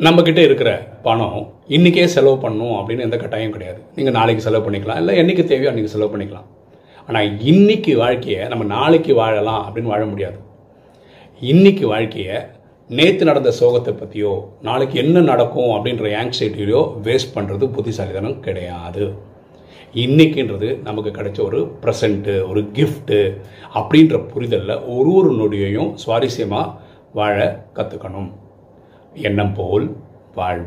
நம்மக்கிட்ட இருக்கிற பணம் இன்றைக்கே செலவு பண்ணணும் அப்படின்னு எந்த கட்டாயம் கிடையாது. நீங்கள் நாளைக்கு செலவு பண்ணிக்கலாம். இல்லை என்றைக்கு தேவையோ அன்றைக்கி செலவு பண்ணிக்கலாம். ஆனால் இன்றைக்கி வாழ்க்கையை நம்ம நாளைக்கு வாழலாம் அப்படின்னு வாழ முடியாது. இன்னைக்கு வாழ்க்கையை நேற்று நடந்த சோகத்தை பற்றியோ நாளைக்கு என்ன நடக்கும் அப்படின்ற ஆங்ஸைட்டியோ வேஸ்ட் பண்ணுறது புத்திசாலிதனம் கிடையாது. இன்னைக்குன்றது நமக்கு கிடைச்ச ஒரு ப்ரெசண்ட்டு ஒரு கிஃப்ட்டு அப்படின்ற புரிதலில் ஒரு ஒரு நொடியையும் சுவாரஸ்யமாக வாழ கற்றுக்கணும் எண்ணம் போல் வாழ்